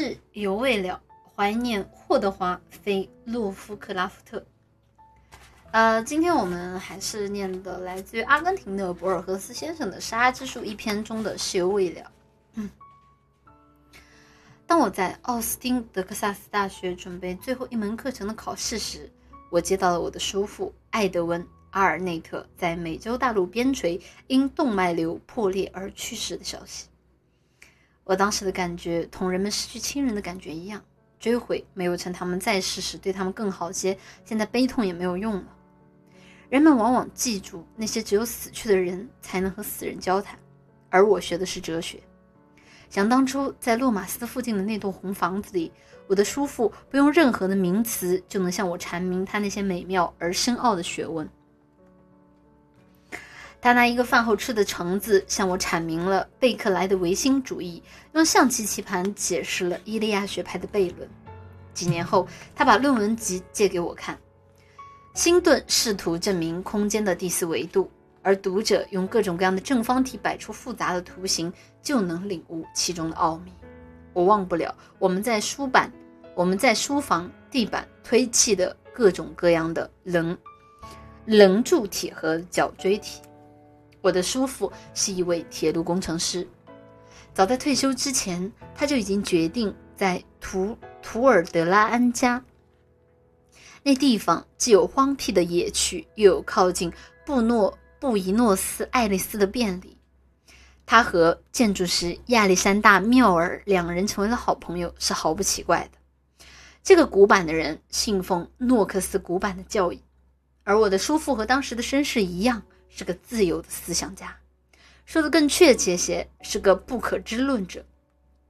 事犹未了，怀念霍德华·菲洛夫克拉夫特。呃，今天我们还是念的来自于阿根廷的博尔赫斯先生的《沙之术》一篇中的事犹未了。嗯，当我在奥斯汀德克萨斯大学准备最后一门课程的考试时，我接到了我的叔父艾德温·阿尔内特在美洲大陆边陲因动脉瘤破裂而去世的消息。我当时的感觉同人们失去亲人的感觉一样，追悔没有趁他们在世时对他们更好些，现在悲痛也没有用了。人们往往记住那些只有死去的人才能和死人交谈，而我学的是哲学。想当初在洛马斯附近的那栋红房子里，我的叔父不用任何的名词就能向我阐明他那些美妙而深奥的学问。他拿一个饭后吃的橙子向我阐明了贝克莱的唯心主义，用象棋棋盘解释了伊利亚学派的悖论。几年后，他把论文集借给我看。辛顿试图证明空间的第四维度，而读者用各种各样的正方体摆出复杂的图形，就能领悟其中的奥秘。我忘不了我们在书板、我们在书房地板推砌的各种各样的棱棱柱体和角锥体。我的叔父是一位铁路工程师，早在退休之前，他就已经决定在图图尔德拉安家那地方，既有荒僻的野趣，又有靠近布诺布宜诺斯艾利斯的便利。他和建筑师亚历山大缪尔两人成为了好朋友，是毫不奇怪的。这个古板的人信奉诺克斯古板的教义，而我的叔父和当时的绅士一样。是个自由的思想家，说的更确切些，是个不可知论者。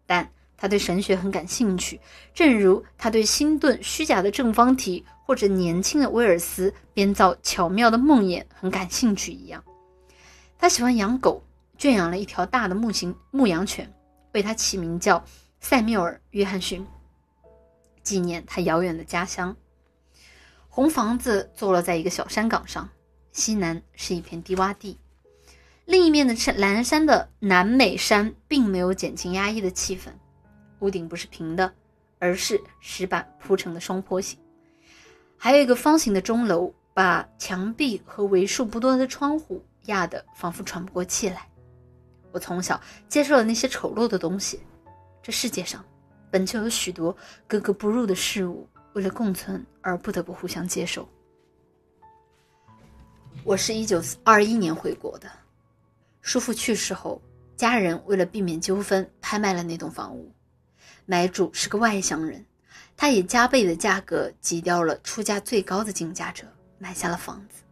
但他对神学很感兴趣，正如他对辛顿虚假的正方体或者年轻的威尔斯编造巧妙的梦魇很感兴趣一样。他喜欢养狗，圈养了一条大的牧型牧羊犬，为他起名叫塞缪尔·约翰逊，纪念他遥远的家乡。红房子坐落在一个小山岗上。西南是一片低洼地，另一面的山蓝山的南美山并没有减轻压抑的气氛。屋顶不是平的，而是石板铺成的双坡形。还有一个方形的钟楼，把墙壁和为数不多的窗户压得仿佛喘不过气来。我从小接受了那些丑陋的东西。这世界上本就有许多格格不入的事物，为了共存而不得不互相接受。我是一九二一年回国的，叔父去世后，家人为了避免纠纷，拍卖了那栋房屋。买主是个外乡人，他以加倍的价格挤掉了出价最高的竞价者，买下了房子。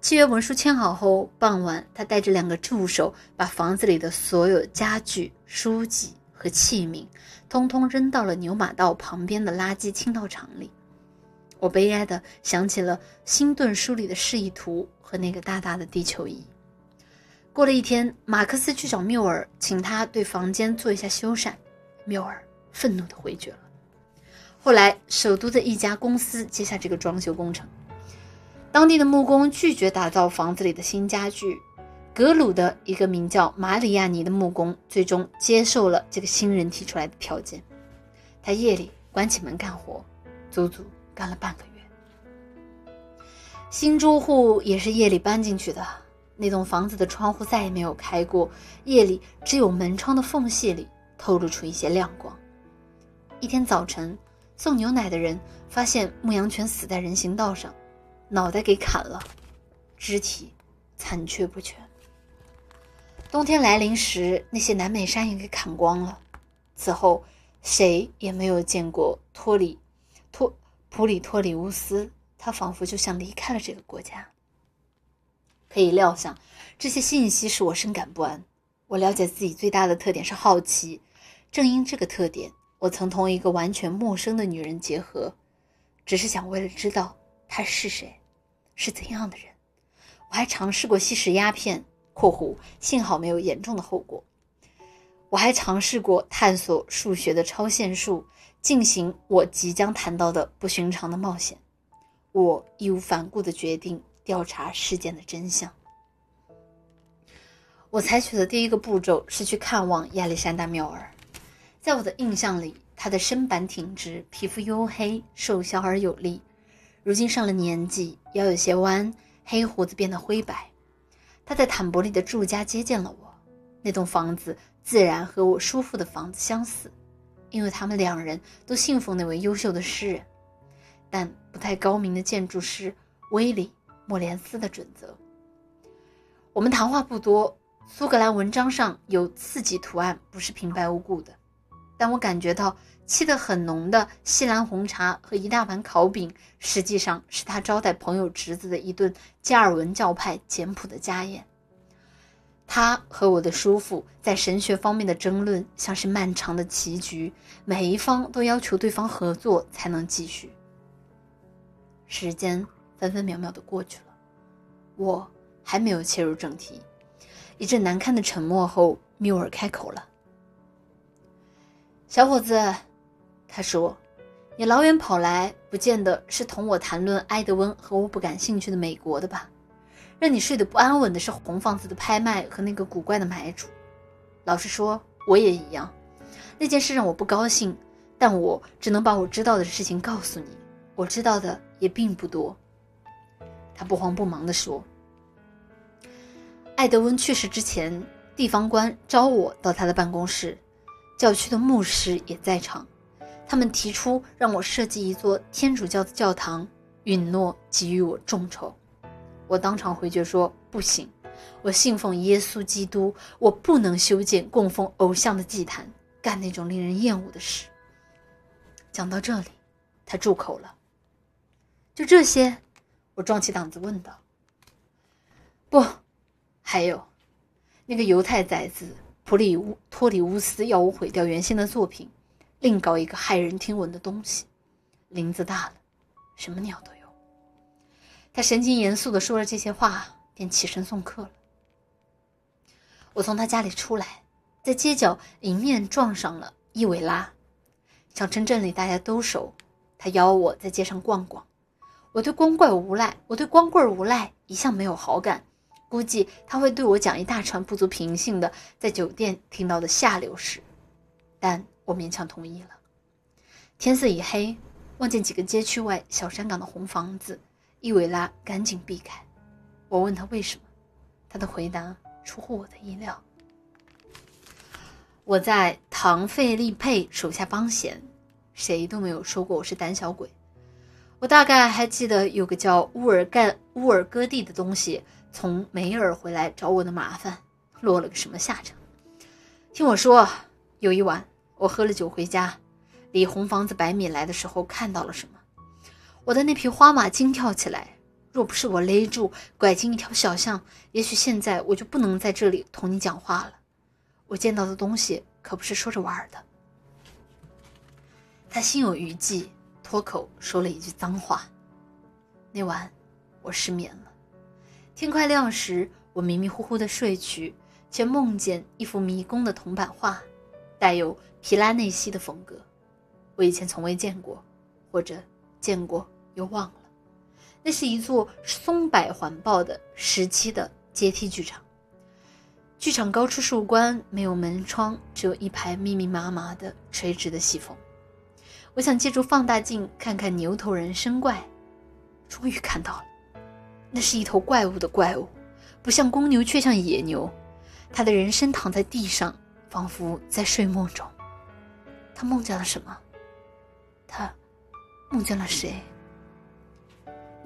契约文书签好后，傍晚他带着两个助手，把房子里的所有家具、书籍和器皿，通通扔到了牛马道旁边的垃圾倾倒场里。我悲哀地想起了辛顿书里的示意图和那个大大的地球仪。过了一天，马克思去找缪尔，请他对房间做一下修缮。缪尔愤怒地回绝了。后来，首都的一家公司接下这个装修工程。当地的木工拒绝打造房子里的新家具。格鲁的一个名叫马里亚尼的木工最终接受了这个新人提出来的条件。他夜里关起门干活，足足。干了半个月，新租户也是夜里搬进去的。那栋房子的窗户再也没有开过，夜里只有门窗的缝隙里透露出一些亮光。一天早晨，送牛奶的人发现牧羊犬死在人行道上，脑袋给砍了，肢体残缺不全。冬天来临时，那些南美山也给砍光了。此后，谁也没有见过托里托。普里托里乌斯，他仿佛就像离开了这个国家。可以料想，这些信息使我深感不安。我了解自己最大的特点是好奇，正因这个特点，我曾同一个完全陌生的女人结合，只是想为了知道她是谁，是怎样的人。我还尝试过吸食鸦片（括弧幸好没有严重的后果）。我还尝试过探索数学的超限数。进行我即将谈到的不寻常的冒险，我义无反顾地决定调查事件的真相。我采取的第一个步骤是去看望亚历山大缪尔。在我的印象里，他的身板挺直，皮肤黝黑，瘦小而有力。如今上了年纪，腰有些弯，黑胡子变得灰白。他在坦博利的住家接见了我，那栋房子自然和我叔父的房子相似，因为他们两人都信奉那位优秀的诗人，但不太高明的建筑师威利·莫连斯的准则。我们谈话不多，苏格兰文章上有刺激图案，不是平白无故的。但我感觉到沏得很浓的西兰红茶和一大盘烤饼，实际上是他招待朋友侄子的一顿加尔文教派简朴的家宴。他和我的叔父在神学方面的争论像是漫长的棋局，每一方都要求对方合作才能继续。时间分分秒秒的过去了，我还没有切入正题。一阵难堪的沉默后，缪尔开口了。小伙子，他说：“你老远跑来，不见得是同我谈论埃德温和我不感兴趣的美国的吧？让你睡得不安稳的是红房子的拍卖和那个古怪的买主。老实说，我也一样。那件事让我不高兴，但我只能把我知道的事情告诉你。我知道的也并不多。”他不慌不忙地说：“艾德温去世之前，地方官招我到他的办公室。”教区的牧师也在场，他们提出让我设计一座天主教的教堂，允诺给予我众筹。我当场回绝说：“不行，我信奉耶稣基督，我不能修建供奉偶像的祭坛，干那种令人厌恶的事。”讲到这里，他住口了。就这些？我壮起胆子问道。“不，还有，那个犹太崽子。”普里乌托里乌斯要我毁掉原先的作品，另搞一个骇人听闻的东西。林子大了，什么鸟都有。他神情严肃地说了这些话，便起身送客了。我从他家里出来，在街角迎面撞上了伊维拉。小城镇里大家都熟，他邀我在街上逛逛。我对光怪无赖，我对光棍无赖一向没有好感。估计他会对我讲一大串不足平信的在酒店听到的下流事，但我勉强同意了。天色已黑，望见几个街区外小山岗的红房子，伊维拉赶紧避开。我问他为什么，他的回答出乎我的意料。我在唐费利佩手下帮闲，谁都没有说过我是胆小鬼。我大概还记得有个叫乌尔盖乌尔戈蒂的东西。从梅尔回来找我的麻烦，落了个什么下场？听我说，有一晚我喝了酒回家，离红房子百米来的时候看到了什么？我的那匹花马惊跳起来，若不是我勒住，拐进一条小巷，也许现在我就不能在这里同你讲话了。我见到的东西可不是说着玩的。他心有余悸，脱口说了一句脏话。那晚我失眠了。天快亮时，我迷迷糊糊的睡去，却梦见一幅迷宫的铜版画，带有皮拉内西的风格。我以前从未见过，或者见过又忘了。那是一座松柏环抱的石砌的阶梯剧场。剧场高出数关，没有门窗，只有一排密密麻麻的垂直的细缝。我想借助放大镜看看牛头人身怪，终于看到了。那是一头怪物的怪物，不像公牛，却像野牛。他的人身躺在地上，仿佛在睡梦中。他梦见了什么？他梦见了谁？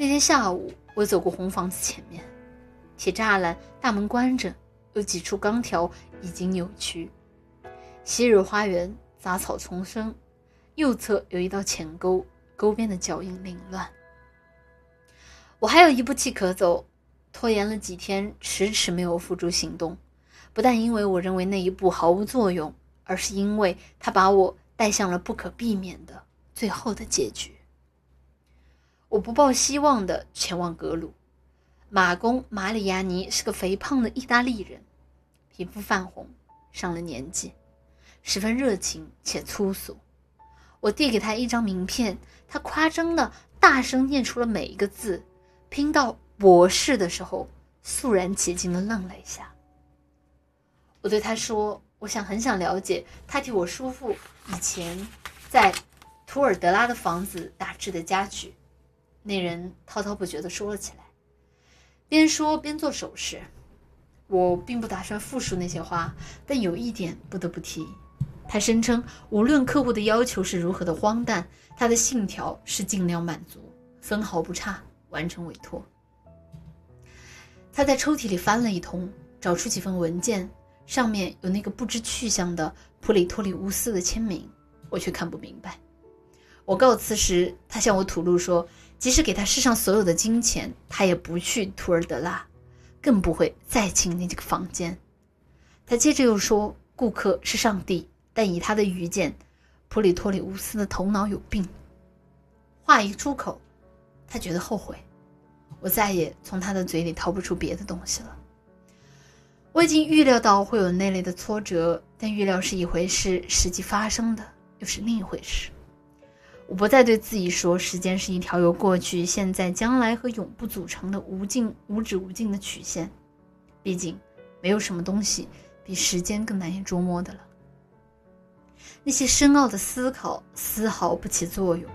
那天下午，我走过红房子前面，铁栅栏大门关着，有几处钢条已经扭曲。昔日花园杂草丛生，右侧有一道浅沟，沟边的脚印凌乱。我还有一步棋可走，拖延了几天，迟迟没有付诸行动。不但因为我认为那一步毫无作用，而是因为它把我带向了不可避免的最后的结局。我不抱希望的前往格鲁。马公马里亚尼是个肥胖的意大利人，皮肤泛红，上了年纪，十分热情且粗俗。我递给他一张名片，他夸张的大声念出了每一个字。拼到博士的时候，肃然起敬的愣了一下。我对他说：“我想很想了解他替我叔父以前在图尔德拉的房子打制的家具。那人滔滔不绝地说了起来，边说边做手势。我并不打算复述那些话，但有一点不得不提：他声称，无论客户的要求是如何的荒诞，他的信条是尽量满足，分毫不差，完成委托。他在抽屉里翻了一通，找出几份文件，上面有那个不知去向的普里托里乌斯的签名，我却看不明白。我告辞时，他向我吐露说。即使给他世上所有的金钱，他也不去图尔德拉，更不会再进那几个房间。他接着又说：“顾客是上帝，但以他的愚见，普里托里乌斯的头脑有病。”话一出口，他觉得后悔。我再也从他的嘴里掏不出别的东西了。我已经预料到会有那类的挫折，但预料是一回事，实际发生的又是另一回事。我不再对自己说，时间是一条由过去、现在、将来和永不组成的无尽、无止无尽的曲线。毕竟，没有什么东西比时间更难以捉摸的了。那些深奥的思考丝毫不起作用。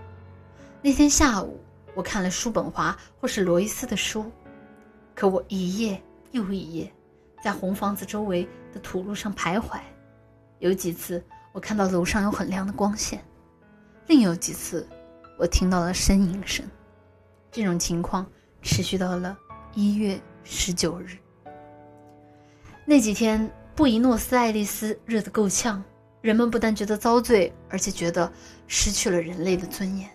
那天下午，我看了叔本华或是罗伊斯的书，可我一页又一页，在红房子周围的土路上徘徊。有几次，我看到楼上有很亮的光线。另有几次，我听到了呻吟声。这种情况持续到了一月十九日。那几天，布宜诺斯艾利斯热得够呛，人们不但觉得遭罪，而且觉得失去了人类的尊严。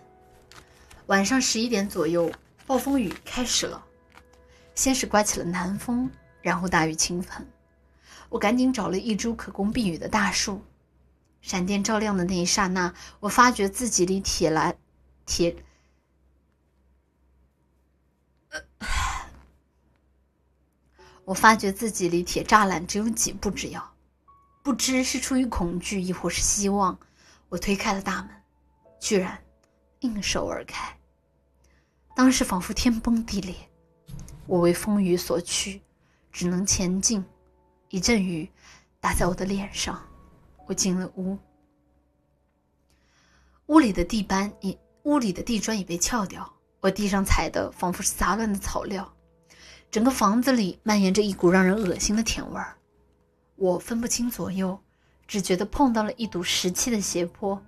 晚上十一点左右，暴风雨开始了，先是刮起了南风，然后大雨倾盆。我赶紧找了一株可供避雨的大树。闪电照亮的那一刹那，我发觉自己离铁栏、铁……我发觉自己离铁栅栏只有几步之遥。不知是出于恐惧，亦或是希望，我推开了大门，居然应手而开。当时仿佛天崩地裂，我为风雨所驱，只能前进。一阵雨打在我的脸上。我进了屋，屋里的地板已，屋里的地砖已被撬掉，我地上踩的仿佛是杂乱的草料，整个房子里蔓延着一股让人恶心的甜味儿。我分不清左右，只觉得碰到了一堵石砌的斜坡，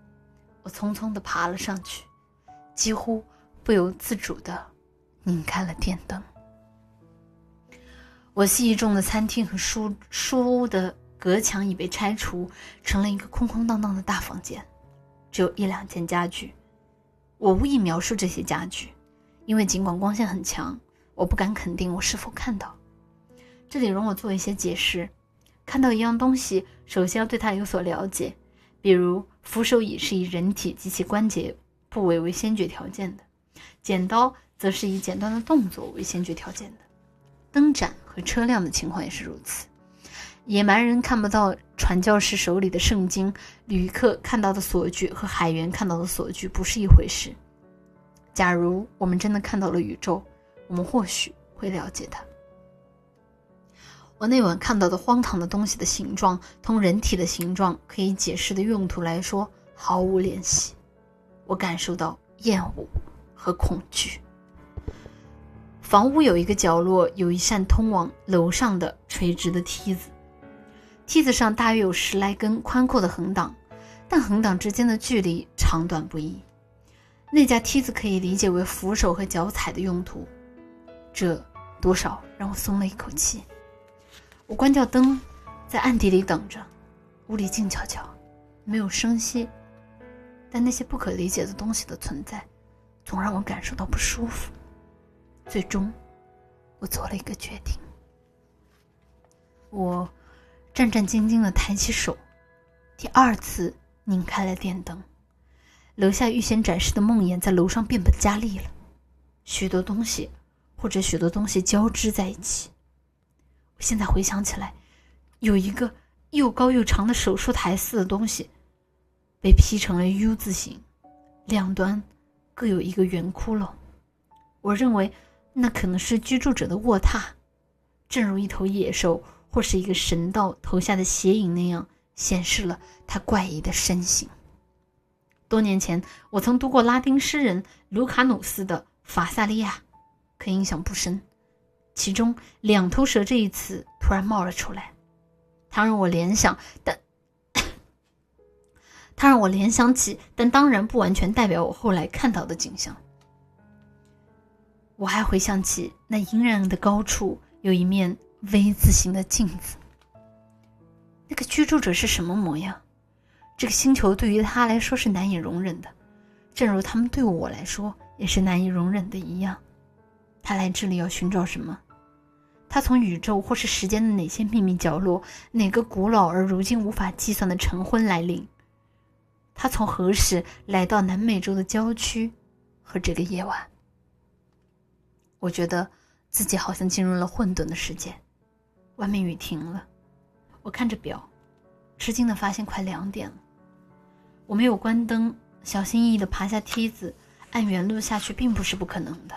我匆匆地爬了上去，几乎不由自主地拧开了电灯。我记忆中的餐厅和书书屋的。隔墙已被拆除，成了一个空空荡荡的大房间，只有一两件家具。我无意描述这些家具，因为尽管光线很强，我不敢肯定我是否看到。这里容我做一些解释：看到一样东西，首先要对它有所了解，比如扶手椅是以人体及其关节部位为先决条件的，剪刀则是以剪断的动作为先决条件的，灯盏和车辆的情况也是如此。野蛮人看不到传教士手里的圣经，旅客看到的锁具和海员看到的锁具不是一回事。假如我们真的看到了宇宙，我们或许会了解它。我那晚看到的荒唐的东西的形状，同人体的形状可以解释的用途来说毫无联系。我感受到厌恶和恐惧。房屋有一个角落，有一扇通往楼上的垂直的梯子。梯子上大约有十来根宽阔的横档，但横档之间的距离长短不一。那架梯子可以理解为扶手和脚踩的用途，这多少让我松了一口气。我关掉灯，在暗地里等着。屋里静悄悄，没有声息，但那些不可理解的东西的存在，总让我感受到不舒服。最终，我做了一个决定。我。战战兢兢地抬起手，第二次拧开了电灯。楼下预先展示的梦魇在楼上变本加厉了，许多东西，或者许多东西交织在一起。我现在回想起来，有一个又高又长的手术台似的东西，被劈成了 U 字形，两端各有一个圆窟窿。我认为那可能是居住者的卧榻，正如一头野兽。或是一个神道投下的邪影那样显示了他怪异的身形。多年前，我曾读过拉丁诗人卢卡努斯的《法萨利亚》，可印象不深。其中“两头蛇”这一词突然冒了出来，它让我联想，但它让我联想起，但当然不完全代表我后来看到的景象。我还回想起那阴暗的高处有一面 V 字形的镜子。那个居住者是什么模样？这个星球对于他来说是难以容忍的，正如他们对我来说也是难以容忍的一样。他来这里要寻找什么？他从宇宙或是时间的哪些秘密角落，哪个古老而如今无法计算的晨昏来临？他从何时来到南美洲的郊区和这个夜晚？我觉得自己好像进入了混沌的世界。外面雨停了，我看着表，吃惊的发现快两点了。我没有关灯，小心翼翼的爬下梯子，按原路下去并不是不可能的。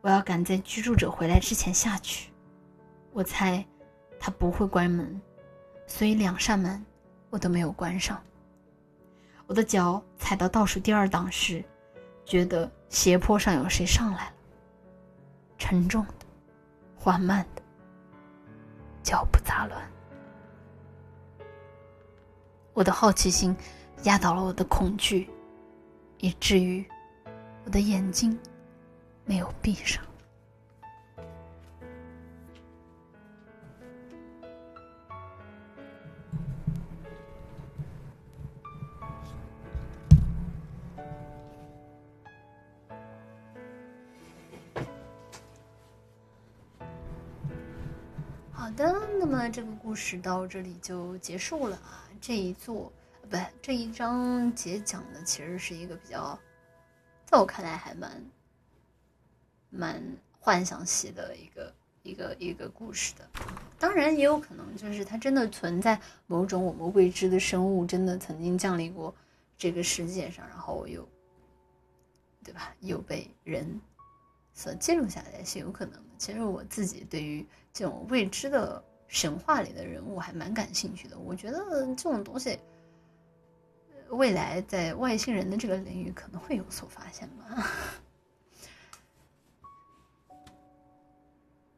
我要赶在居住者回来之前下去。我猜，他不会关门，所以两扇门我都没有关上。我的脚踩到倒数第二档时，觉得斜坡上有谁上来了。沉重的，缓慢，脚步杂乱。我的好奇心压倒了我的恐惧，以至于我的眼睛没有闭上。那这个故事到这里就结束了啊。这一座不，这一章节讲的其实是一个比较，在我看来还蛮蛮幻想系的一个一个一个故事的。当然，也有可能就是它真的存在某种我们未知的生物，真的曾经降临过这个世界上，然后又对吧，又被人所记录下来，是有可能的。其实我自己对于这种未知的神话里的人物还蛮感兴趣的。我觉得这种东西，未来在外星人的这个领域可能会有所发现吧。